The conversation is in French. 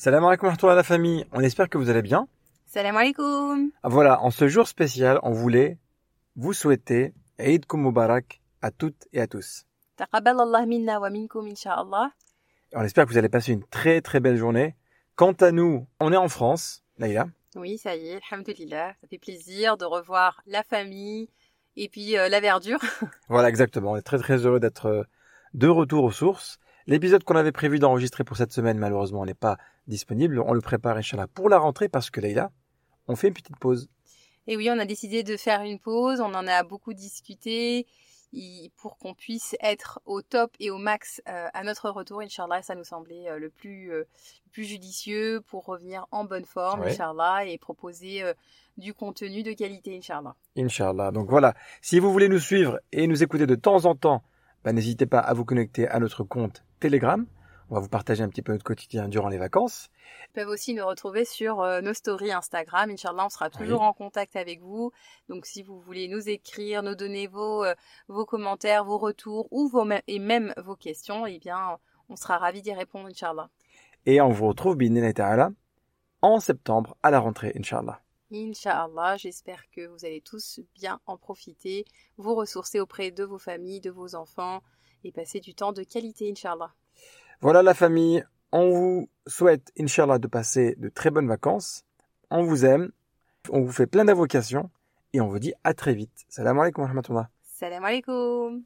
Salam alaikum à la famille, on espère que vous allez bien. Salam alaikum. Ah, Voilà, en ce jour spécial, on voulait vous souhaiter Eid Kum Mubarak à toutes et à tous. Minna wa minkum On espère que vous allez passer une très très belle journée. Quant à nous, on est en France, Naïla. Oui, ça y est, alhamdulillah. Ça fait plaisir de revoir la famille et puis euh, la verdure. Voilà, exactement. On est très très heureux d'être euh, de retour aux sources. L'épisode qu'on avait prévu d'enregistrer pour cette semaine, malheureusement, n'est pas disponible. On le prépare, Inch'Allah, pour la rentrée parce que Naïla, on fait une petite pause. Et oui, on a décidé de faire une pause. On en a beaucoup discuté pour qu'on puisse être au top et au max euh, à notre retour, Inch'Allah. Ça nous semblait euh, le plus, euh, le plus judicieux pour revenir en bonne forme, Ouais. Inch'Allah, et proposer du contenu de qualité, Inch'Allah. Inch'Allah. Donc voilà, si vous voulez nous suivre et nous écouter de temps en temps, bah, n'hésitez pas à vous connecter à notre compte Telegram. On va vous partager un petit peu notre quotidien durant les vacances. Ils peuvent aussi nous retrouver sur euh, nos stories Instagram. Inch'Allah, on sera toujours Oui. en contact avec vous. Donc, si vous voulez nous écrire, nous donner vos, euh, vos commentaires, vos retours ou vos, et même vos questions, eh bien, on sera ravis d'y répondre, Inch'Allah. Et on vous retrouve, bi'idhnillahi ta'ala, en septembre à la rentrée, Inch'Allah. Inch'Allah, j'espère que vous allez tous bien en profiter, vous ressourcer auprès de vos familles, de vos enfants et passer du temps de qualité, Inch'Allah. Voilà la famille, on vous souhaite, Inch'Allah, de passer de très bonnes vacances. On vous aime, on vous fait plein d'invocations et on vous dit à très vite. Salam alaikum wa rahmatullah. Salam alaikum